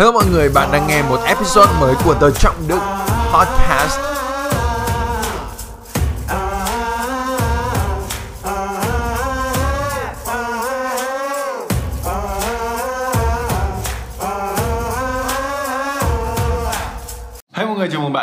Hello mọi người, bạn đang nghe một episode mới của The Trọng Đức Podcast.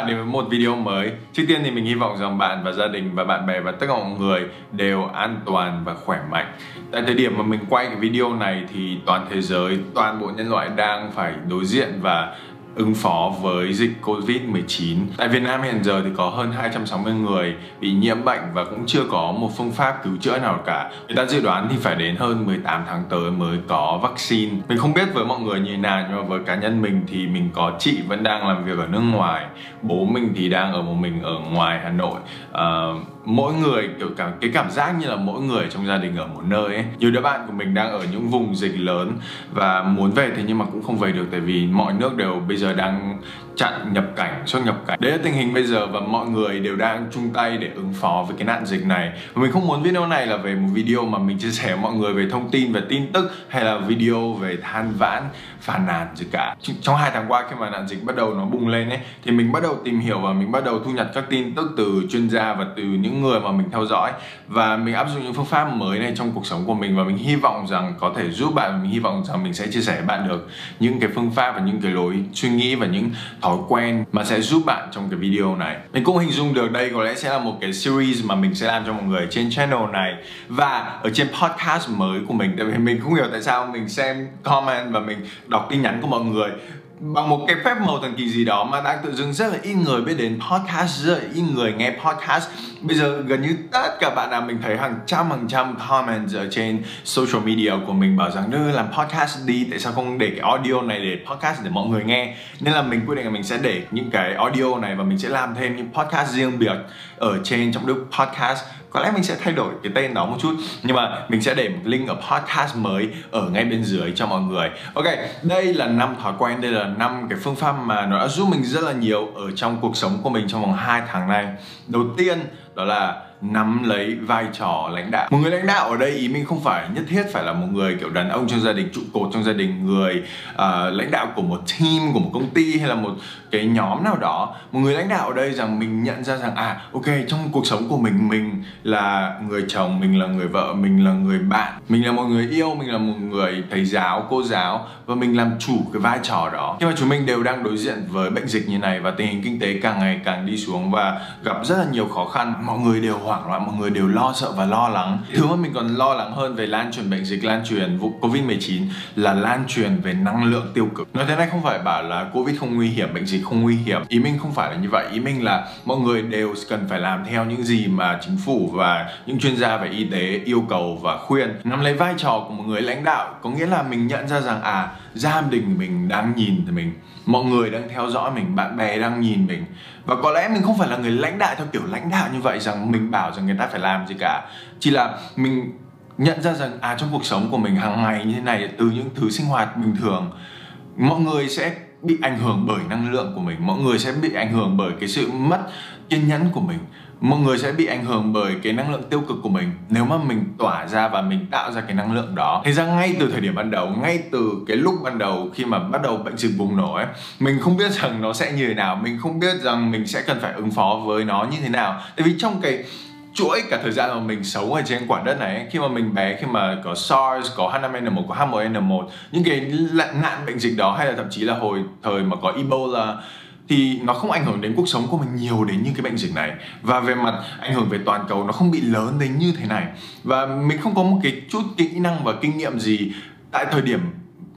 Đến với một video mới. Trước tiên thì mình hy vọng rằng bạn và gia đình và bạn bè và tất cả mọi người đều an toàn và khỏe mạnh. Tại thời điểm mà mình quay cái video này thì toàn thế giới, toàn bộ nhân loại đang phải đối diện và ứng phó với dịch Covid-19. Tại Việt Nam hiện giờ thì có hơn 260 người bị nhiễm bệnh và cũng chưa có một phương pháp cứu chữa nào cả. Người ta dự đoán thì phải đến hơn 18 tháng tới mới có vaccine. Mình không biết với mọi người như thế nào nhưng mà với cá nhân mình thì mình có chị vẫn đang làm việc ở nước ngoài, bố mình thì đang ở một mình ở ngoài Hà Nội. Uh, mỗi người kiểu cả cái cảm giác như là mỗi người trong gia đình ở một nơi ấy nhiều đứa bạn của mình đang ở những vùng dịch lớn và muốn về thế nhưng mà cũng không về được tại vì mọi nước đều bây giờ giờ đang chặn nhập cảnh, xuất nhập cảnh. Đấy là tình hình bây giờ và mọi người đều đang chung tay để ứng phó với cái nạn dịch này. Và mình không muốn video này là về một video mà mình chia sẻ với mọi người về thông tin, về tin tức hay là video về than vãn, phàn nàn gì cả. Trong hai tháng qua khi mà nạn dịch bắt đầu nó bùng lên ấy, thì mình bắt đầu tìm hiểu và mình bắt đầu thu nhặt các tin tức từ chuyên gia và từ những người mà mình theo dõi. Và mình áp dụng những phương pháp mới này trong cuộc sống của mình và mình hy vọng rằng có thể giúp bạn. Mình hy vọng rằng mình sẽ chia sẻ với bạn được những cái phương pháp và những cái lối suy nghĩ và những thói quen mà sẽ giúp bạn trong cái video này. Mình cũng hình dung được đây có lẽ sẽ là một cái series mà mình sẽ làm cho mọi người trên channel này và ở trên podcast mới của mình. Tại vì mình không hiểu tại sao mình xem comment và mình đọc tin nhắn của mọi người bằng một cái phép màu thần kỳ gì đó mà đang tự dưng rất là ít người biết đến podcast, rất là ít người nghe podcast. Bây giờ gần như tất cả bạn nào mình thấy hàng trăm hàng trăm comments ở trên social media của mình bảo rằng, đưa làm podcast đi, tại sao không để cái audio này để podcast để mọi người nghe? Nên là mình quyết định là mình sẽ để những cái audio này và mình sẽ làm thêm những podcast riêng biệt ở trên trong đức podcast có lẽ mình sẽ thay đổi cái tên đó một chút, nhưng mà mình sẽ để một link ở podcast mới ở ngay bên dưới cho mọi người. Ok, đây là năm thói quen, đây là năm cái phương pháp mà nó đã giúp mình rất là nhiều ở trong cuộc sống của mình trong vòng 2 tháng này. Đầu tiên, đó là nắm lấy vai trò lãnh đạo. Một người lãnh đạo ở đây ý mình không phải nhất thiết phải là một người kiểu đàn ông trong gia đình trụ cột trong gia đình người uh, lãnh đạo của một team của một công ty hay là một cái nhóm nào đó. Một người lãnh đạo ở đây rằng mình nhận ra rằng à ok trong cuộc sống của mình mình là người chồng mình là người vợ mình là người bạn mình là một người yêu mình là một người thầy giáo cô giáo và mình làm chủ cái vai trò đó. Nhưng mà chúng mình đều đang đối diện với bệnh dịch như này và tình hình kinh tế càng ngày càng đi xuống và gặp rất là nhiều khó khăn. Mọi người đều hoảng loạn, mọi người đều lo, sợ và lo lắng. Thứ mà mình còn lo lắng hơn về lan truyền bệnh dịch, lan truyền vụ covid 19 là lan truyền về năng lượng tiêu cực. Nói thế này không phải bảo là covid không nguy hiểm, bệnh dịch không nguy hiểm. Ý mình không phải là như vậy. Ý mình là mọi người đều cần phải làm theo những gì mà chính phủ và những chuyên gia về y tế yêu cầu và khuyên. Nắm lấy vai trò của một người lãnh đạo, có nghĩa là mình nhận ra rằng à gia đình mình đang nhìn thì mình. Mọi người đang theo dõi mình, bạn bè đang nhìn mình. Và có lẽ mình không phải là người lãnh đạo theo kiểu lãnh đạo như vậy, rằng mình bảo rằng người ta phải làm gì cả. Chỉ là mình nhận ra rằng à trong cuộc sống của mình hàng ngày như thế này, từ những thứ sinh hoạt bình thường, mọi người sẽ bị ảnh hưởng bởi năng lượng của mình, mọi người sẽ bị ảnh hưởng bởi cái sự mất kiên nhẫn của mình, mọi người sẽ bị ảnh hưởng bởi cái năng lượng tiêu cực của mình. Nếu mà mình tỏa ra và mình tạo ra cái năng lượng đó thế ra ngay từ thời điểm ban đầu, ngay từ cái lúc ban đầu khi mà bắt đầu bệnh dịch bùng nổ ấy, mình không biết rằng nó sẽ như thế nào, mình không biết rằng mình sẽ cần phải ứng phó với nó như thế nào. Tại vì trong cái chuỗi cả thời gian mà mình sống ở trên quả đất này khi mà mình bé, khi mà có SARS, có H5N1 có H1N1 những cái nạn bệnh dịch đó, hay là thậm chí là hồi thời mà có Ebola, thì nó không ảnh hưởng đến cuộc sống của mình nhiều đến như cái bệnh dịch này. Và về mặt ảnh hưởng về toàn cầu, nó không bị lớn đến như thế này. Và mình không có một cái chút kỹ năng và kinh nghiệm gì tại thời điểm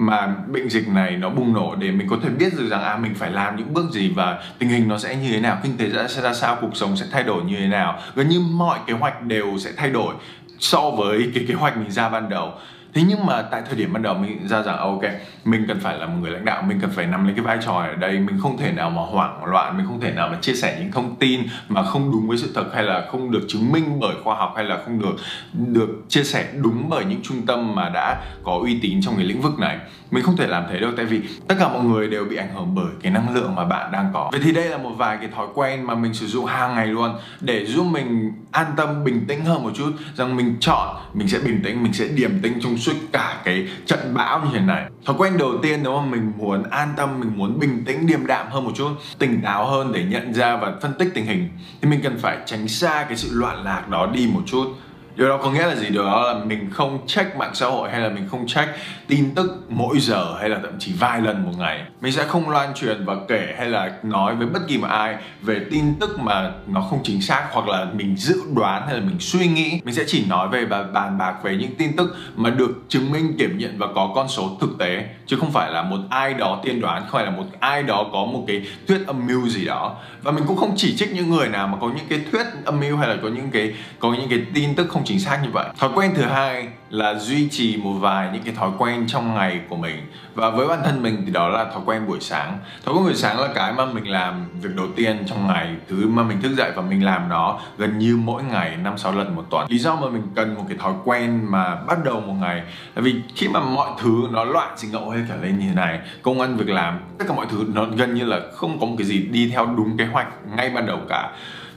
mà bệnh dịch này nó bùng nổ để mình có thể biết được rằng à mình phải làm những bước gì và tình hình nó sẽ như thế nào, kinh tế sẽ ra sao, cuộc sống sẽ thay đổi như thế nào. Gần như mọi kế hoạch đều sẽ thay đổi so với cái kế hoạch mình ra ban đầu thế nhưng mà tại thời điểm ban đầu mình ra rằng à, ok, mình cần phải là một người lãnh đạo, mình cần phải nắm lấy cái vai trò ở đây, mình không thể nào mà hoảng loạn, mình không thể nào mà chia sẻ những thông tin mà không đúng với sự thật hay là không được chứng minh bởi khoa học hay là không được được chia sẻ đúng bởi những trung tâm mà đã có uy tín trong cái lĩnh vực này. Mình không thể làm thế đâu, tại vì tất cả mọi người đều bị ảnh hưởng bởi cái năng lượng mà bạn đang có. Vậy thì đây là một vài cái thói quen mà mình sử dụng hàng ngày luôn để giúp mình an tâm, bình tĩnh hơn một chút. Rằng mình chọn, mình sẽ bình tĩnh, mình sẽ điềm tĩnh trong suốt cả cái trận bão như thế này. Thói quen đầu tiên nếu mà mình muốn an tâm, mình muốn bình tĩnh, điềm đạm hơn một chút, tỉnh táo hơn để nhận ra và phân tích tình hình, thì mình cần phải tránh xa cái sự loạn lạc đó đi một chút điều đó có nghĩa là gì? Điều đó là mình không check mạng xã hội hay là mình không check tin tức mỗi giờ hay là thậm chí vài lần một ngày. Mình sẽ không loan truyền và kể hay là nói với bất kỳ một ai về tin tức mà nó không chính xác hoặc là mình dự đoán hay là mình suy nghĩ. Mình sẽ chỉ nói về và bàn bạc về những tin tức mà được chứng minh, kiểm nghiệm và có con số thực tế, chứ không phải là một ai đó tiên đoán không phải là một ai đó có một cái thuyết âm mưu gì đó. Và mình cũng không chỉ trích những người nào mà có những cái thuyết âm mưu hay là có những cái, có những cái tin tức không chính xác như vậy. Thói quen thứ hai là duy trì một vài những cái thói quen trong ngày của mình. Và với bản thân mình thì đó là thói quen buổi sáng. Thói quen buổi sáng là cái mà mình làm việc đầu tiên trong ngày, thứ mà mình thức dậy và mình làm nó gần như mỗi ngày năm, sáu lần một tuần. Lý do mà mình cần một cái thói quen mà bắt đầu một ngày là vì khi mà mọi thứ nó loạn xì ngậu hay cả lên như thế này, công ăn việc làm, tất cả mọi thứ nó gần như là không có một cái gì đi theo đúng kế hoạch ngay ban đầu cả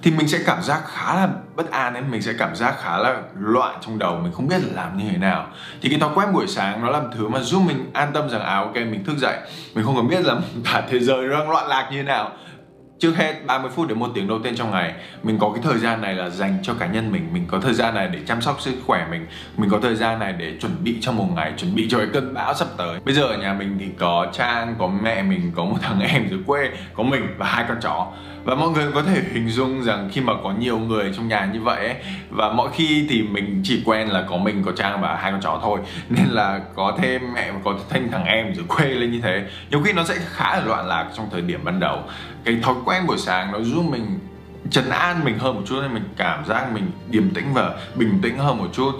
thì mình sẽ cảm giác khá là bất an ấy, mình sẽ cảm giác khá là loạn trong đầu, mình không biết là làm như thế nào. Thì cái thói quen buổi sáng nó làm thứ mà giúp mình an tâm rằng à ok, mình thức dậy, mình không cần biết là cả thế giới đang loạn lạc như thế nào trước hết 30 phút đến một tiếng đầu tiên trong ngày. Mình có cái thời gian này là dành cho cá nhân mình. Mình có thời gian này để chăm sóc sức khỏe mình. Mình có thời gian này để chuẩn bị cho một ngày chuẩn bị cho cái cơn bão sắp tới. Bây giờ ở nhà mình thì có trang có mẹ mình có một thằng em dưới quê có mình và hai con chó. Và mọi người có thể hình dung rằng khi mà có nhiều người trong nhà như vậy ấy, và mỗi khi thì mình chỉ quen là có mình có trang và hai con chó thôi. Nên là có thêm mẹ và có thêm thằng em dưới quê lên như thế. Nhiều khi nó sẽ khá là loạn lạc trong thời điểm ban đầu cái thói quen buổi sáng nó giúp mình trấn an mình hơn một chút, nên mình cảm giác mình điềm tĩnh và bình tĩnh hơn một chút.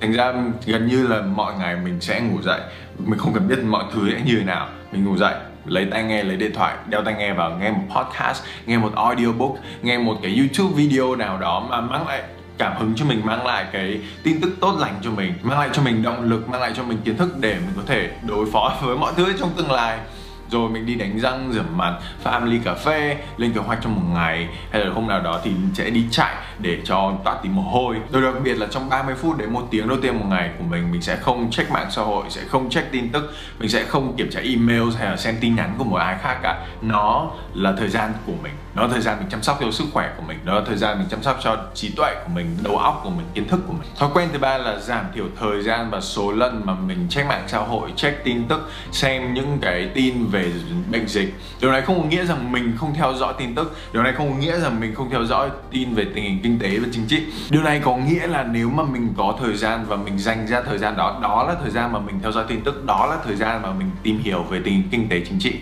Thành ra gần như là mọi ngày mình sẽ ngủ dậy, mình không cần biết mọi thứ sẽ như thế nào. Mình ngủ dậy, lấy tai nghe, lấy điện thoại, đeo tai nghe vào, nghe một podcast, nghe một audiobook, nghe một cái youtube video nào đó mà mang lại cảm hứng cho mình, mang lại cái tin tức tốt lành cho mình, mang lại cho mình động lực, mang lại cho mình kiến thức để mình có thể đối phó với mọi thứ trong tương lai rồi mình đi đánh răng, rửa mặt, pha ly cà phê, lên kế hoạch trong một ngày. Hay là hôm nào đó thì sẽ đi chạy để cho toát tí mồ hôi. Rồi đặc biệt là trong 30 phút đến một tiếng đầu tiên một ngày của mình mình sẽ không check mạng xã hội, sẽ không check tin tức, mình sẽ không kiểm tra email hay là xem tin nhắn của một ai khác cả. Nó là thời gian của mình. Nó là thời gian mình chăm sóc cho sức khỏe của mình. Nó là thời gian mình chăm sóc cho trí tuệ của mình, đầu óc của mình, kiến thức của mình. Thói quen thứ ba là giảm thiểu thời gian và số lần mà mình check mạng xã hội, check tin tức, xem những cái tin về về bệnh dịch. Điều này không có nghĩa rằng mình không theo dõi tin tức điều này không có nghĩa rằng mình không theo dõi tin về tình hình kinh tế và chính trị. Điều này có nghĩa là nếu mà mình có thời gian và mình dành ra thời gian đó đó là thời gian mà mình theo dõi tin tức đó là thời gian mà mình tìm hiểu về tình hình kinh tế chính trị.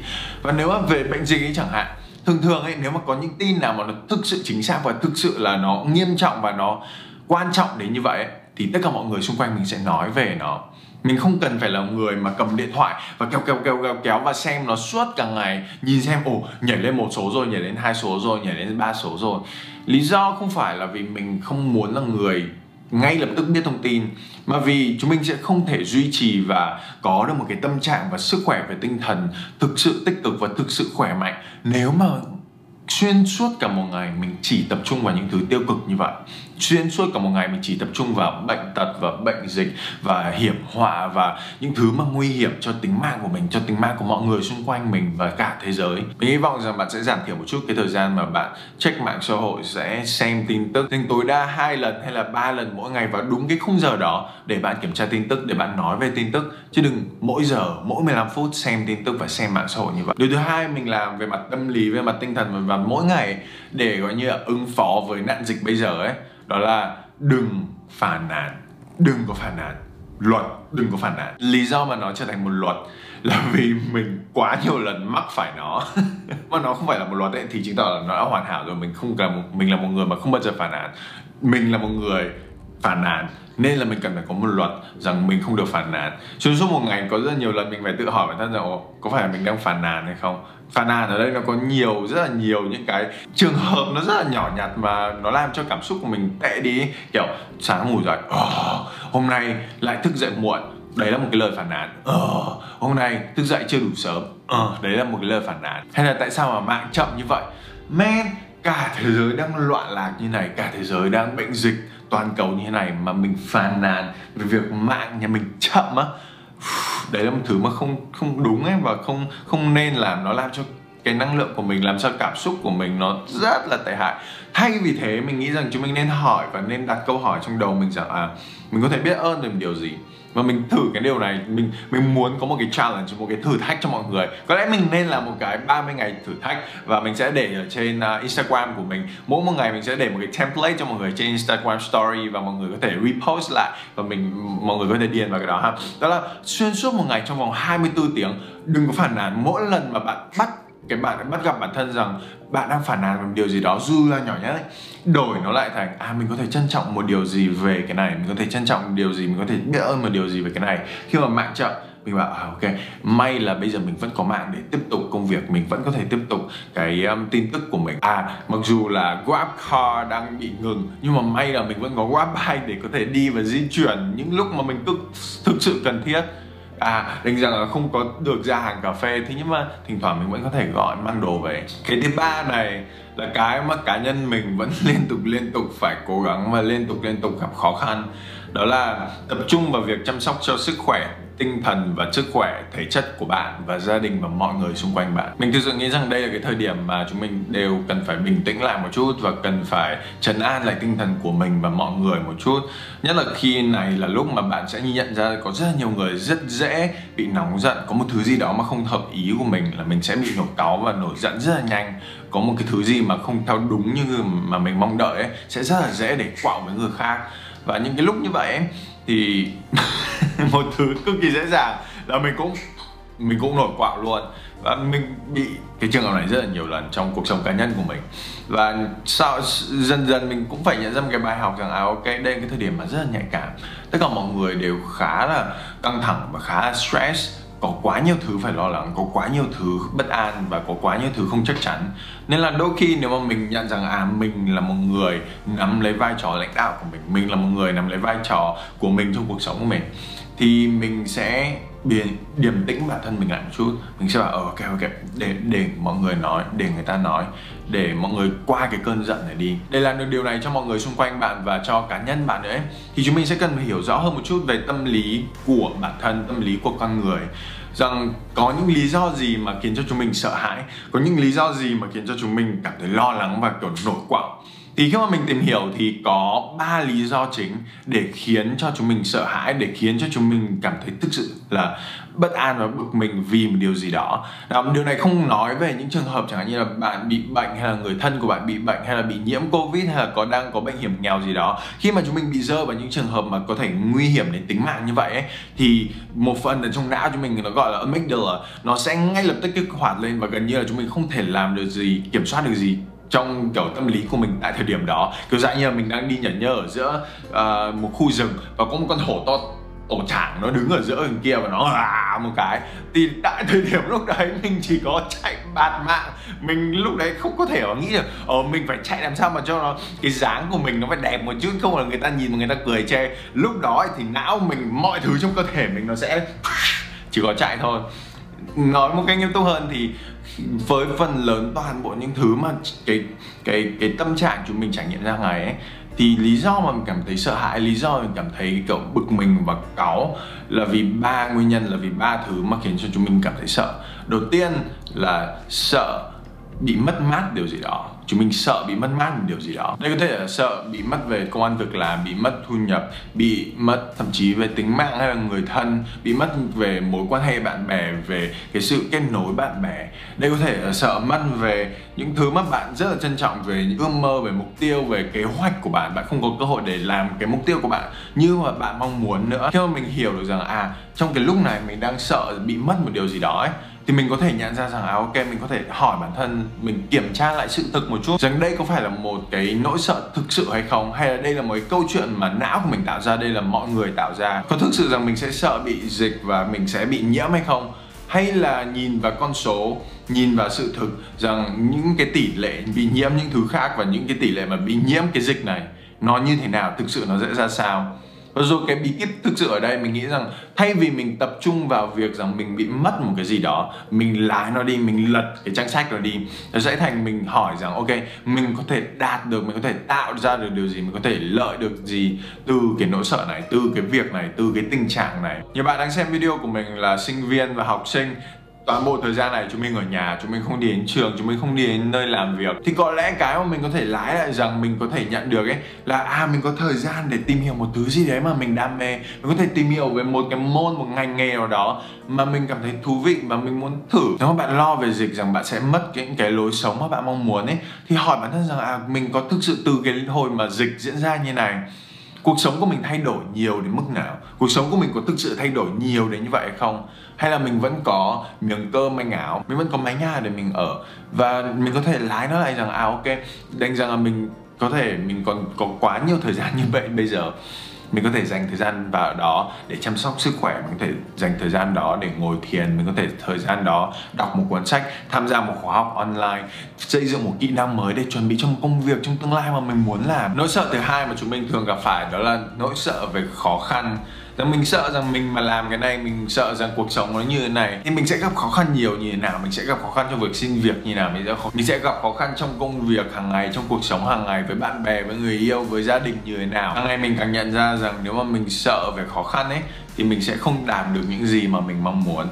Và nếu mà về bệnh dịch ấy chẳng hạn thường thường ấy nếu mà có những tin nào mà nó thực sự chính xác và thực sự là nó nghiêm trọng và nó quan trọng đến như vậy ấy, thì tất cả mọi người xung quanh mình sẽ nói về nó mình không cần phải là người mà cầm điện thoại và kéo kéo kéo kéo kéo và xem nó suốt cả ngày, nhìn xem, ồ, nhảy lên một số rồi, nhảy lên hai số rồi, nhảy lên ba số rồi. Lý do không phải là vì mình không muốn là người ngay lập tức biết thông tin, mà vì chúng mình sẽ không thể duy trì và có được một cái tâm trạng và sức khỏe về tinh thần thực sự tích cực và thực sự khỏe mạnh. Nếu mà xuyên suốt cả một ngày, mình chỉ tập trung vào những thứ tiêu cực như vậy xuyên suốt cả một ngày mình chỉ tập trung vào bệnh tật và bệnh dịch và hiểm họa và những thứ mà nguy hiểm cho tính mạng của mình, cho tính mạng của mọi người xung quanh mình và cả thế giới. Mình hy vọng rằng bạn sẽ giảm thiểu một chút cái thời gian mà bạn check mạng xã hội, sẽ xem tin tức thành tối đa hai lần hay là ba lần mỗi ngày vào đúng cái khung giờ đó để bạn kiểm tra tin tức, để bạn nói về tin tức. Chứ đừng mỗi giờ, mỗi 15 phút xem tin tức và xem mạng xã hội như vậy. Điều thứ hai, mình làm về mặt tâm lý, về mặt tinh thần và mỗi ngày để gọi như là ứng phó với nạn dịch bây giờ ấy đó là đừng phản nàn. Đừng có phản nàn. Luật, đừng có phản nàn. Lý do mà nó trở thành một luật là vì mình quá nhiều lần mắc phải nó. Mà nó không phải là một luật ấy, thì chứng tỏ là nó đã hoàn hảo rồi. Mình không cần một mình là một người mà không bao giờ phản nàn. Mình là một người phản nàn. Nên là mình cần phải có một luật rằng mình không được phản nàn. Trong suốt một ngày có rất nhiều lần mình phải tự hỏi bản thân rằng có phải mình đang phản nàn hay không? Phản nàn ở đây nó có nhiều rất là nhiều những cái trường hợp nó rất là nhỏ nhặt mà nó làm cho cảm xúc của mình tệ đi kiểu sáng ngủ dậy oh, hôm nay lại thức dậy muộn. Đấy là một cái lời phản nàn. Ờ hôm nay thức dậy chưa đủ sớm. Ờ đấy là một cái lời phản nàn. Hay là tại sao mà mạng chậm như vậy? Men cả thế giới đang loạn lạc như này cả thế giới đang bệnh dịch toàn cầu như thế này mà mình phàn nàn về việc mạng nhà mình chậm á. Đấy là một thứ mà không không đúng ấy và không không nên làm. Nó làm cho cái năng lượng của mình, làm cho cảm xúc của mình nó rất là tệ hại. Thay vì thế, mình nghĩ rằng chúng mình nên hỏi và nên đặt câu hỏi trong đầu mình rằng à mình có thể biết ơn về điều gì? Và mình thử cái điều này mình mình muốn có một cái challenge một cái thử thách cho mọi người. Có lẽ mình nên làm một cái 30 ngày thử thách và mình sẽ để ở trên uh, Instagram của mình. Mỗi một ngày mình sẽ để một cái template cho mọi người trên Instagram story và mọi người có thể repost lại và mình mọi người có thể điền vào cái đó ha. Đó là xuyên suốt một ngày trong vòng 24 tiếng. Đừng có phản nàn. Mỗi lần mà bạn bắt cái bạn bắt gặp bản thân rằng bạn đang phản nàn một điều gì đó dư ra nhỏ nhất ấy, đổi nó lại thành à mình có thể trân trọng một điều gì về cái này mình có thể trân trọng một điều gì mình có thể biết ơn một điều gì về cái này. Khi mà mạng chậm mình bảo à, ok may là bây giờ mình vẫn có mạng để tiếp tục công việc mình vẫn có thể tiếp tục cái um, tin tức của mình. À mặc dù là grab car đang bị ngừng nhưng mà may là mình vẫn có grab bike để có thể đi và di chuyển những lúc mà mình thực, thực sự cần thiết à đành rằng là không có được ra hàng cà phê. Thế nhưng mà thỉnh thoảng mình vẫn có thể gọi, mang đồ về. Cái thứ ba này là cái mà cá nhân mình vẫn liên tục liên tục phải cố gắng và liên tục liên tục gặp khó khăn. Đó là tập trung vào việc chăm sóc cho sức khỏe tinh thần và sức khỏe thể chất của bạn và gia đình và mọi người xung quanh bạn. Mình thực sự nghĩ rằng đây là cái thời điểm mà chúng mình đều cần phải bình tĩnh lại một chút và cần phải trấn an lại tinh thần của mình và mọi người một chút. Nhất là khi này là lúc mà bạn sẽ nhận ra có rất là nhiều người rất dễ bị nóng giận có một thứ gì đó mà không hợp ý của mình là mình sẽ bị nổi cáu và nổi giận rất là nhanh. Có một cái thứ gì mà không theo đúng như mà mình mong đợi ấy sẽ rất là dễ để quạo với người khác. Và những cái lúc như vậy ấy, thì một thứ cực kỳ dễ dàng là mình cũng mình cũng nổi quạo luôn. Và mình bị, cái trường hợp này rất là nhiều lần trong cuộc sống cá nhân của mình. Và sau, dần dần mình cũng phải nhận ra một cái bài học rằng à ok, đây là cái thời điểm mà rất là nhạy cảm. Tất cả mọi người đều khá là căng thẳng và khá là stress có quá nhiều thứ phải lo lắng, có quá nhiều thứ bất an và có quá nhiều thứ không chắc chắn. Nên là đôi khi nếu mà mình nhận rằng à mình là một người nắm lấy vai trò lãnh đạo của mình mình là một người nắm lấy vai trò của mình trong cuộc sống của mình, thì mình sẽ điềm, điềm tĩnh bản thân mình lại một chút. Mình sẽ bảo ờ ok ok để để mọi người nói để người ta nói để mọi người qua cái cơn giận này đi. Để làm được điều này cho mọi người xung quanh bạn và cho cá nhân bạn nữa ấy, thì chúng mình sẽ cần phải hiểu rõ hơn một chút về tâm lý của bản thân tâm lý của con người. Rằng có những lý do gì mà khiến cho chúng mình sợ hãi có những lý do gì mà khiến cho chúng mình cảm thấy lo lắng và kiểu nổi quạo? Thì khi mà mình tìm hiểu thì có ba lý do chính để khiến cho chúng mình sợ hãi để khiến cho chúng mình cảm thấy thực sự là bất an và bực mình vì một điều gì đó. Đó, điều này không nói về những trường hợp chẳng hạn như là bạn bị bệnh hay là người thân của bạn bị bệnh hay là bị nhiễm covid hay là có đang có bệnh hiểm nghèo gì đó. Khi mà chúng mình bị rơi vào những trường hợp mà có thể nguy hiểm đến tính mạng như vậy ấy, thì một phần ở trong não chúng mình nó gọi là amygdala. Nó sẽ ngay lập tức kích hoạt lên và gần như là chúng mình không thể làm được gì kiểm soát được gì trong kiểu tâm lý của mình tại thời điểm đó. Kiểu dạng như là mình đang đi nhảy nhơ ở giữa uh, một khu rừng và có một con hổ to tổ chảng nó đứng ở giữa bên kia và nó à một cái. Thì tại thời điểm lúc đấy mình chỉ có chạy bạt mạng. Mình lúc đấy không có thể nghĩ được ờ mình phải chạy làm sao mà cho nó cái dáng của mình nó phải đẹp một chút không là người ta nhìn mà người ta cười chê. Lúc đó thì não mình mọi thứ trong cơ thể mình nó sẽ chỉ có chạy thôi. Nói một cách nghiêm túc hơn thì với phần lớn toàn bộ những thứ mà cái cái cái tâm trạng chúng mình trải nghiệm ra ngày ấy, thì lý do mà mình cảm thấy sợ hãi, lý do mình cảm thấy, kiểu, bực mình và cáu là vì ba nguyên nhân, là vì ba thứ mà khiến cho chúng mình cảm thấy sợ. Đầu tiên là sợ bị mất mát điều gì đó. Chúng mình sợ bị mất mát một điều gì đó. Đây có thể là sợ bị mất về công an việc làm, bị mất thu nhập, bị mất thậm chí về tính mạng hay là người thân, bị mất về mối quan hệ bạn bè, về cái sự kết nối bạn bè. Đây có thể là sợ mất về những thứ mà bạn rất là trân trọng, về những ước mơ, về mục tiêu, về kế hoạch của bạn. Bạn không có cơ hội để làm cái mục tiêu của bạn như mà bạn mong muốn nữa. Khi mà mình hiểu được rằng à trong cái lúc này mình đang sợ bị mất một điều gì đó ấy thì mình có thể nhận ra rằng à ok, mình có thể hỏi bản thân, mình kiểm tra lại sự thực một chút rằng đây có phải là một cái nỗi sợ thực sự hay không, hay là đây là một cái câu chuyện mà não của mình tạo ra, đây là mọi người tạo ra. Có thực sự rằng mình sẽ sợ bị dịch và mình sẽ bị nhiễm hay không? Hay là nhìn vào con số, nhìn vào sự thực rằng những cái tỷ lệ bị nhiễm những thứ khác và những cái tỷ lệ mà bị nhiễm cái dịch này, nó như thế nào, thực sự nó sẽ ra sao? Và rồi cái bí kíp thực sự ở đây, mình nghĩ rằng thay vì mình tập trung vào việc rằng mình bị mất một cái gì đó, mình lái nó đi, mình lật cái trang sách nó đi, nó sẽ thành mình hỏi rằng, ok, mình có thể đạt được, mình có thể tạo ra được điều gì, mình có thể lợi được gì từ cái nỗi sợ này, từ cái việc này, từ cái tình trạng này. Nhiều bạn đang xem video của mình là sinh viên và học sinh toàn bộ thời gian này chúng mình ở nhà, chúng mình không đi đến trường, chúng mình không đi đến nơi làm việc. Thì có lẽ cái mà mình có thể lái lại rằng mình có thể nhận được ấy, là à mình có thời gian để tìm hiểu một thứ gì đấy mà mình đam mê. Mình có thể tìm hiểu về một cái môn, một ngành nghề nào đó mà mình cảm thấy thú vị và mình muốn thử. Nếu mà bạn lo về dịch, rằng bạn sẽ mất những cái lối sống mà bạn mong muốn ấy, thì hỏi bản thân rằng à mình có thực sự từ cái hồi mà dịch diễn ra như này cuộc sống của mình thay đổi nhiều đến mức nào? Cuộc sống của mình có thực sự thay đổi nhiều đến như vậy hay không? Hay là mình vẫn có miếng cơm, manh áo? Mình vẫn có mái nhà để mình ở? Và mình có thể lái nó lại rằng à ok, đánh rằng là mình có thể, mình còn có quá nhiều thời gian như vậy bây giờ mình có thể dành thời gian vào đó để chăm sóc sức khỏe, mình có thể dành thời gian đó để ngồi thiền, mình có thể thời gian đó đọc một cuốn sách, tham gia một khóa học online, xây dựng một kỹ năng mới để chuẩn bị cho một công việc trong tương lai mà mình muốn làm. Nỗi sợ thứ hai mà chúng mình thường gặp phải đó là nỗi sợ về khó khăn rằng mình sợ rằng mình mà làm cái này mình sợ rằng cuộc sống nó như thế này. Thì mình sẽ gặp khó khăn nhiều như thế nào mình sẽ gặp khó khăn trong việc xin việc như nào mình sẽ khó, mình sẽ gặp khó khăn trong công việc hàng ngày trong cuộc sống hàng ngày với bạn bè với người yêu với gia đình như thế nào. Hàng ngày mình càng nhận ra rằng nếu mà mình sợ về khó khăn ấy thì mình sẽ không đạt được những gì mà mình mong muốn.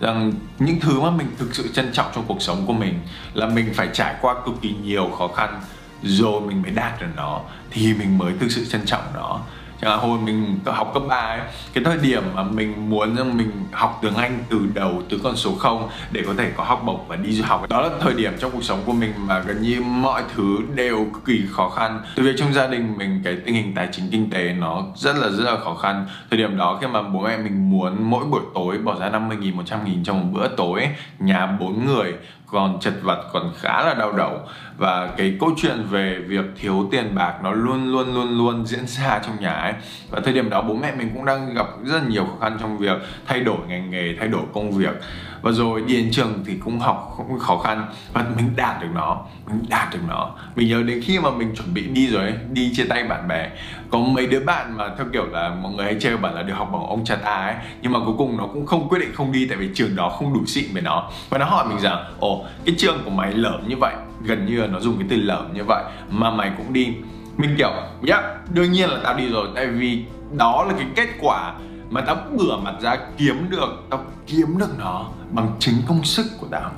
Rằng những thứ mà mình thực sự trân trọng trong cuộc sống của mình là mình phải trải qua cực kỳ nhiều khó khăn rồi mình mới đạt được nó thì mình mới thực sự trân trọng nó chẳng hạn hồi mình học cấp 3 ấy cái thời điểm mà mình muốn rằng mình học tiếng Anh từ đầu từ con số 0 để có thể có học bổng và đi du học đó là thời điểm trong cuộc sống của mình mà gần như mọi thứ đều cực kỳ khó khăn. Từ việc trong gia đình mình cái tình hình tài chính kinh tế nó rất là rất là khó khăn. Thời điểm đó khi mà bố mẹ mình muốn mỗi buổi tối bỏ ra 50 nghìn 100 nghìn trong một bữa tối ấy, nhà bốn người còn chật vật còn khá là đau đầu và cái câu chuyện về việc thiếu tiền bạc nó luôn luôn luôn luôn diễn ra trong nhà ấy. Và thời điểm đó bố mẹ mình cũng đang gặp rất là nhiều khó khăn trong việc thay đổi ngành nghề thay đổi công việc. Và rồi đi đến trường thì cũng học cũng khó khăn. Và mình đạt được nó mình đạt được nó. Mình nhớ đến khi mà mình chuẩn bị đi rồi ấy, đi chia tay bạn bè. Có mấy đứa bạn mà theo kiểu là mọi người hay trêu bảo là được học bằng ông cha ta ấy. Nhưng mà cuối cùng nó cũng không quyết định không đi tại vì trường đó không đủ xịn với nó. Và nó hỏi mình rằng ồ cái trường của mày lởm như vậy gần như là nó dùng cái từ lởm như vậy mà mày cũng đi. Mình kiểu yeah, đương nhiên là tao đi rồi tại vì đó là cái kết quả mà tao bửa mặt ra kiếm được tao kiếm được nó bằng chính công sức của tao.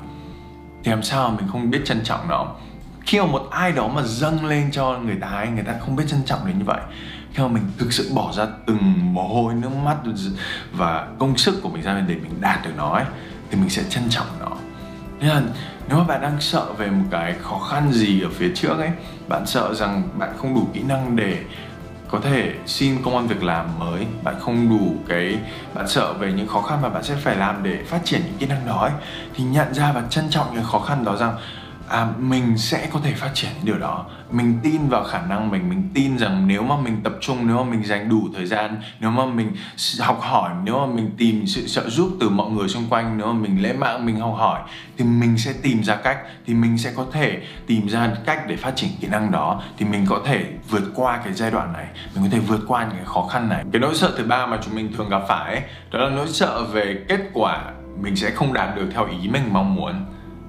Thì làm sao mình không biết trân trọng nó? Khi mà một ai đó mà dâng lên cho người ta ấy người ta không biết trân trọng đến như vậy. Khi mà mình thực sự bỏ ra từng mồ hôi nước mắt và công sức của mình ra để mình đạt được nó ấy thì mình sẽ trân trọng nó nên là nếu mà bạn đang sợ về một cái khó khăn gì ở phía trước ấy bạn sợ rằng bạn không đủ kỹ năng để có thể xin công an việc làm mới bạn không đủ cái bạn sợ về những khó khăn mà bạn sẽ phải làm để phát triển những kỹ năng đó ấy, thì nhận ra và trân trọng những khó khăn đó rằng à, mình sẽ có thể phát triển điều đó. Mình tin vào khả năng mình mình tin rằng nếu mà mình tập trung nếu mà mình dành đủ thời gian nếu mà mình học hỏi nếu mà mình tìm sự trợ giúp từ mọi người xung quanh nếu mà mình lễ mạng mình học hỏi thì mình sẽ tìm ra cách thì mình sẽ có thể tìm ra cách để phát triển kỹ năng đó. Thì mình có thể vượt qua cái giai đoạn này mình có thể vượt qua những cái khó khăn này. Cái nỗi sợ thứ ba mà chúng mình thường gặp phải ấy, đó là nỗi sợ về kết quả mình sẽ không đạt được theo ý mình mong muốn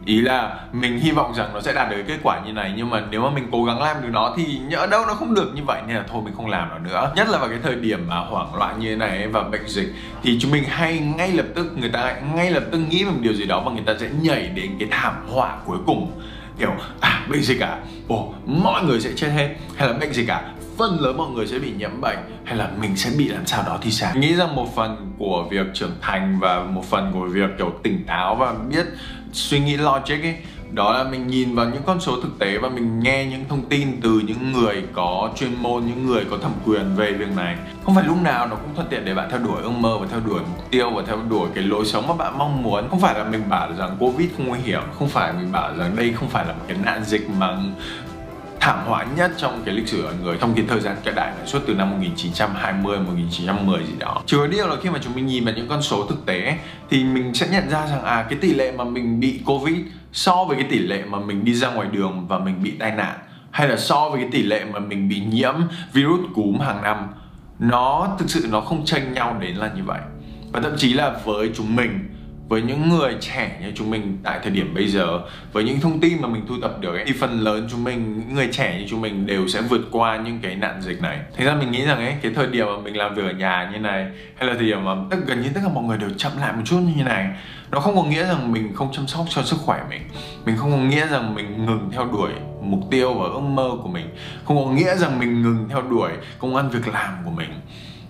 ý là mình hy vọng rằng nó sẽ đạt được kết quả như này, nhưng mà nếu mà mình cố gắng làm được nó thì nhỡ đâu nó không được như vậy, nên là thôi mình không làm nó nữa. Nhất là vào cái thời điểm mà hoảng loạn như thế này và bệnh dịch, thì chúng mình hay ngay lập tức, người ta ngay lập tức nghĩ về một điều gì đó và người ta sẽ nhảy đến cái thảm họa cuối cùng. Kiểu à bệnh dịch à? Ồ, mọi người sẽ chết hết. Hay là bệnh dịch à? Phần lớn mọi người sẽ bị nhiễm bệnh. Hay là mình sẽ bị làm sao đó thì sao? Nghĩ rằng một phần của việc trưởng thành và một phần của việc kiểu tỉnh táo và biết suy nghĩ logic ấy, đó là mình nhìn vào những con số thực tế và mình nghe những thông tin từ những người có chuyên môn, những người có thẩm quyền về việc này. Không phải lúc nào nó cũng thuận tiện để bạn theo đuổi ước mơ và theo đuổi mục tiêu và theo đuổi cái lối sống mà bạn mong muốn. Không phải là mình bảo rằng covid không nguy hiểm, không phải mình bảo rằng đây không phải là một cái nạn dịch mà thảm họa nhất trong cái lịch sử loài người trong cái thời gian cận đại này suốt từ năm 1920 1910 gì đó. Chỉ điều là khi mà chúng mình nhìn vào những con số thực tế thì mình sẽ nhận ra rằng à cái tỷ lệ mà mình bị Covid so với cái tỷ lệ mà mình đi ra ngoài đường và mình bị tai nạn, hay là so với cái tỷ lệ mà mình bị nhiễm virus cúm hàng năm, nó thực sự nó không chênh nhau đến là như vậy và thậm chí là với chúng mình với những người trẻ như chúng mình tại thời điểm bây giờ với những thông tin mà mình thu thập được ấy, thì phần lớn chúng mình những người trẻ như chúng mình đều sẽ vượt qua những cái nạn dịch này. Thế ra mình nghĩ rằng ấy cái thời điểm mà mình làm việc ở nhà như này hay là thời điểm mà tất gần như tất cả mọi người đều chậm lại một chút như này nó không có nghĩa rằng mình không chăm sóc cho sức khỏe mình. Mình không có nghĩa rằng mình ngừng theo đuổi mục tiêu và ước mơ của mình. Không có nghĩa rằng mình ngừng theo đuổi công ăn việc làm của mình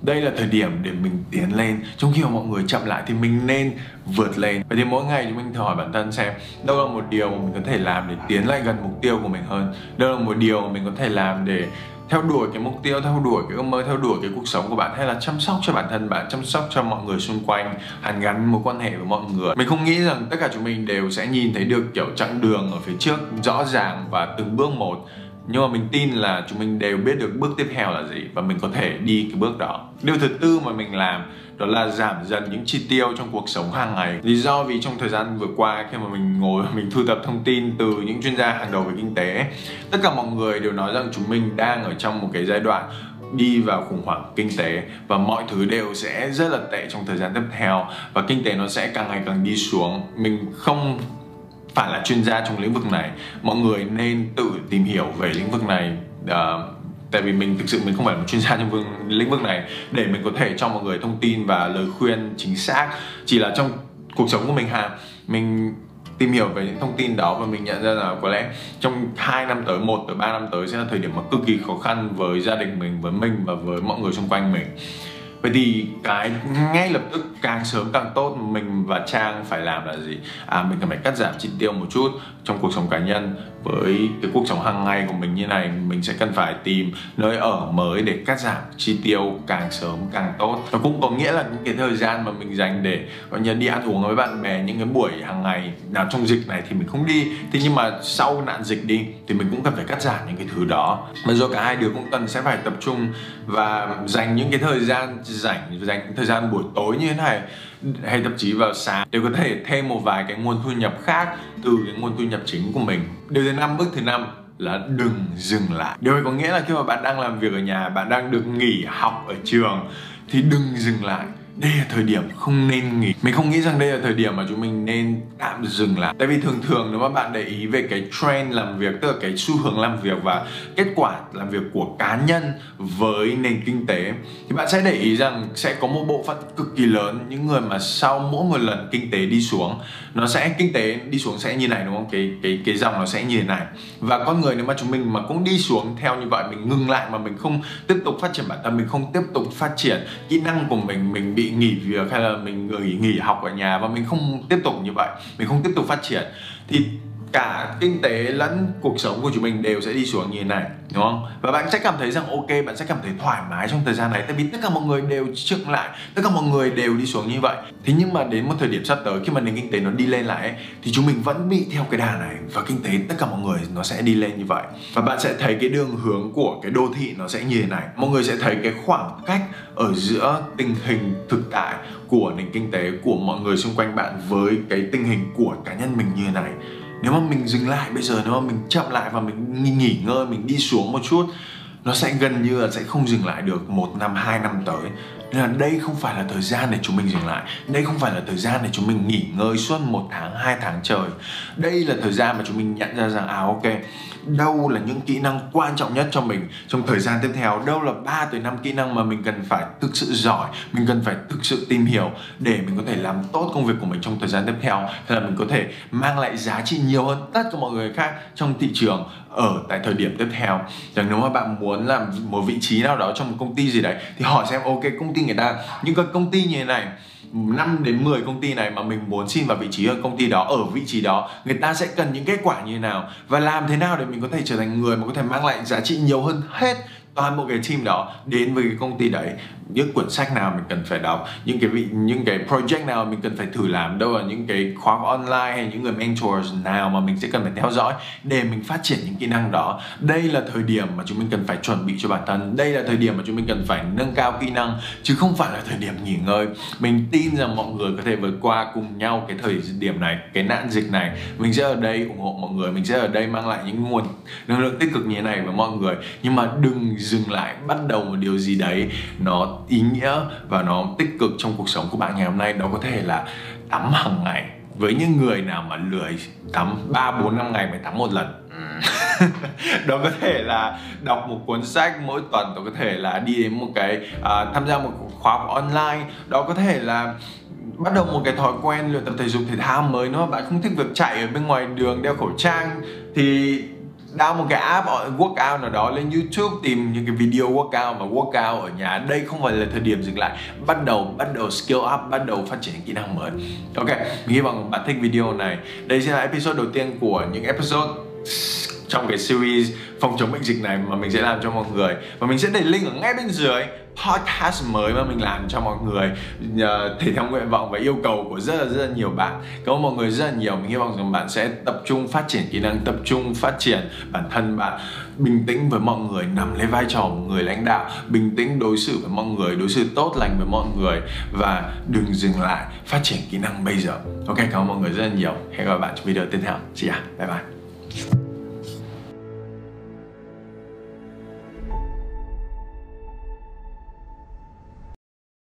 đây là thời điểm để mình tiến lên. Trong khi mà mọi người chậm lại thì mình nên vượt lên. Vậy thì mỗi ngày chúng mình thử hỏi bản thân xem, đâu là một điều mà mình có thể làm để tiến lại gần mục tiêu của mình hơn? Đâu là một điều mà mình có thể làm để theo đuổi cái mục tiêu, theo đuổi cái ước mơ, theo đuổi cái cuộc sống của bạn, hay là chăm sóc cho bản thân bạn, chăm sóc cho mọi người xung quanh, hàn gắn mối quan hệ với mọi người? Mình không nghĩ rằng tất cả chúng mình đều sẽ nhìn thấy được kiểu chặng đường ở phía trước rõ ràng và từng bước một nhưng mà mình tin là chúng mình đều biết được bước tiếp theo là gì và mình có thể đi cái bước đó. Điều thứ tư mà mình làm đó là giảm dần những chi tiêu trong cuộc sống hàng ngày. Lý do vì trong thời gian vừa qua khi mà mình ngồi, mình thu thập thông tin từ những chuyên gia hàng đầu về kinh tế, tất cả mọi người đều nói rằng chúng mình đang ở trong một cái giai đoạn đi vào khủng hoảng kinh tế và mọi thứ đều sẽ rất là tệ trong thời gian tiếp theo và kinh tế nó sẽ càng ngày càng đi xuống. Mình không phải là chuyên gia trong lĩnh vực này. Mọi người nên tự tìm hiểu về lĩnh vực này. Uh, tại vì mình thực sự mình không phải là một chuyên gia trong vương, lĩnh vực này. Để mình có thể cho mọi người thông tin và lời khuyên chính xác chỉ là trong cuộc sống của mình hà mình tìm hiểu về những thông tin đó và mình nhận ra là có lẽ trong 2 năm tới, 1 tới 3 năm tới sẽ là thời điểm mà cực kỳ khó khăn với gia đình mình, với mình và với mọi người xung quanh mình vậy thì cái ngay lập tức càng sớm càng tốt, mình và trang phải làm là gì? À mình cần phải cắt giảm chi tiêu một chút trong cuộc sống cá nhân với cái cuộc sống hàng ngày của mình như này, mình sẽ cần phải tìm nơi ở mới để cắt giảm chi tiêu càng sớm càng tốt. Nó cũng có nghĩa là những cái thời gian mà mình dành để, gọi như, đi ăn uống với bạn bè, những cái buổi hàng ngày nào trong dịch này thì mình không đi. Thế nhưng mà sau nạn dịch đi thì mình cũng cần phải cắt giảm những cái thứ đó. Mà rồi cả hai đứa cũng cần sẽ phải tập trung và dành những cái thời gian rảnh, dành thời gian buổi tối như thế này hay thậm chí vào sáng để có thể thêm một vài cái nguồn thu nhập khác từ cái nguồn thu nhập chính của mình điều thứ năm, bước thứ năm là đừng dừng lại. Điều này có nghĩa là khi mà bạn đang làm việc ở nhà, bạn đang được nghỉ học ở trường, thì đừng dừng lại đây là thời điểm không nên nghỉ. Mình không nghĩ rằng đây là thời điểm mà chúng mình nên tạm dừng lại. Tại vì thường thường nếu mà bạn để ý về cái trend làm việc, tức là cái xu hướng làm việc và kết quả làm việc của cá nhân với nền kinh tế, thì bạn sẽ để ý rằng sẽ có một bộ phận cực kỳ lớn những người mà sau mỗi một lần kinh tế đi xuống, nó sẽ, kinh tế đi xuống sẽ như này đúng không? Cái cái cái dòng nó sẽ như này và con người nếu mà chúng mình mà cũng đi xuống theo như vậy, mình ngừng lại mà mình không tiếp tục phát triển bản thân, mình không tiếp tục phát triển kỹ năng của mình mình bị nghỉ việc hay là mình nghỉ nghỉ học ở nhà và mình không tiếp tục như vậy, mình không tiếp tục phát triển, thì cả kinh tế lẫn cuộc sống của chúng mình đều sẽ đi xuống như thế này đúng không? Và bạn sẽ cảm thấy rằng ok bạn sẽ cảm thấy thoải mái trong thời gian này tại vì tất cả mọi người đều chững lại tất cả mọi người đều đi xuống như vậy. Thế nhưng mà đến một thời điểm sắp tới khi mà nền kinh tế nó đi lên lại ấy, thì chúng mình vẫn bị theo cái đà này và kinh tế tất cả mọi người nó sẽ đi lên như vậy. Và bạn sẽ thấy cái đường hướng của cái đô thị nó sẽ như thế này. Mọi người sẽ thấy cái khoảng cách ở giữa tình hình thực tại của nền kinh tế của mọi người xung quanh bạn với cái tình hình của cá nhân mình như thế này nếu mà mình dừng lại bây giờ, nếu mà mình chậm lại và mình nghỉ ngơi, mình đi xuống một chút, nó sẽ gần như là sẽ không dừng lại được một năm, hai năm tới nên là đây không phải là thời gian để chúng mình dừng lại. Đây không phải là thời gian để chúng mình nghỉ ngơi suốt một tháng, hai tháng trời. Đây là thời gian mà chúng mình nhận ra rằng à ok, đâu là những kỹ năng quan trọng nhất cho mình trong thời gian tiếp theo? Đâu là 3 tới 5 kỹ năng mà mình cần phải thực sự giỏi, mình cần phải thực sự tìm hiểu để mình có thể làm tốt công việc của mình trong thời gian tiếp theo? Thế là mình có thể mang lại giá trị nhiều hơn tất cả mọi người khác trong thị trường ở tại thời điểm tiếp theo. Rằng nếu mà bạn muốn làm một vị trí nào đó trong một công ty gì đấy, thì hỏi xem ok, công ty người ta, những cái công ty như thế này 5 đến 10 công ty này mà mình muốn xin vào vị trí ở công ty đó, ở vị trí đó, người ta sẽ cần những kết quả như thế nào và làm thế nào để mình có thể trở thành người mà có thể mang lại giá trị nhiều hơn hết toàn bộ cái team đó đến với cái công ty đấy. Những quyển sách nào mình cần phải đọc, những cái vị, những cái project nào mình cần phải thử làm, đâu là những cái khóa online hay những người mentors nào mà mình sẽ cần phải theo dõi để mình phát triển những kỹ năng đó. Đây là thời điểm mà chúng mình cần phải chuẩn bị cho bản thân. Đây là thời điểm mà chúng mình cần phải nâng cao kỹ năng, chứ không phải là thời điểm nghỉ ngơi. Mình tin rằng mọi người có thể vượt qua cùng nhau cái thời điểm này, cái nạn dịch này. Mình sẽ ở đây ủng hộ mọi người, mình sẽ ở đây mang lại những nguồn năng lượng tích cực như thế này với mọi người. Nhưng mà đừng dừng lại bắt đầu một điều gì đấy nó ý nghĩa và nó tích cực trong cuộc sống của bạn ngày hôm nay đó có thể là tắm hàng ngày với những người nào mà lười tắm 3 4 5 ngày mới tắm một lần. Đó có thể là đọc một cuốn sách mỗi tuần đó có thể là đi đến một cái uh, tham gia một khóa học online đó có thể là bắt đầu một cái thói quen luyện tập thể dục thể thao mới nữa bạn không thích việc chạy ở bên ngoài đường đeo khẩu trang thì đau một cái app ờ, workout nào đó lên YouTube tìm những cái video workout và workout ở nhà. Đây không phải là thời điểm dừng lại. Bắt đầu bắt đầu skill up, bắt đầu phát triển kỹ năng mới. Ok, mình hy vọng bạn thích video này. Đây sẽ là episode đầu tiên của những episode trong cái series phòng chống bệnh dịch này mà mình sẽ làm cho mọi người. Và mình sẽ để link ở ngay bên dưới podcast mới mà mình làm cho mọi người ờ, thể theo nguyện vọng và yêu cầu của rất là rất là nhiều bạn. Cảm ơn mọi người rất là nhiều. Mình hy vọng rằng bạn sẽ tập trung phát triển kỹ năng, tập trung phát triển bản thân bạn. Bình tĩnh với mọi người nằm lấy vai trò của người lãnh đạo. Bình tĩnh đối xử với mọi người, đối xử tốt lành với mọi người. Và đừng dừng lại, phát triển kỹ năng bây giờ. Ok, cảm ơn mọi người rất là nhiều. Hẹn gặp lại bạn trong video tiếp theo. See ya. Bye bye.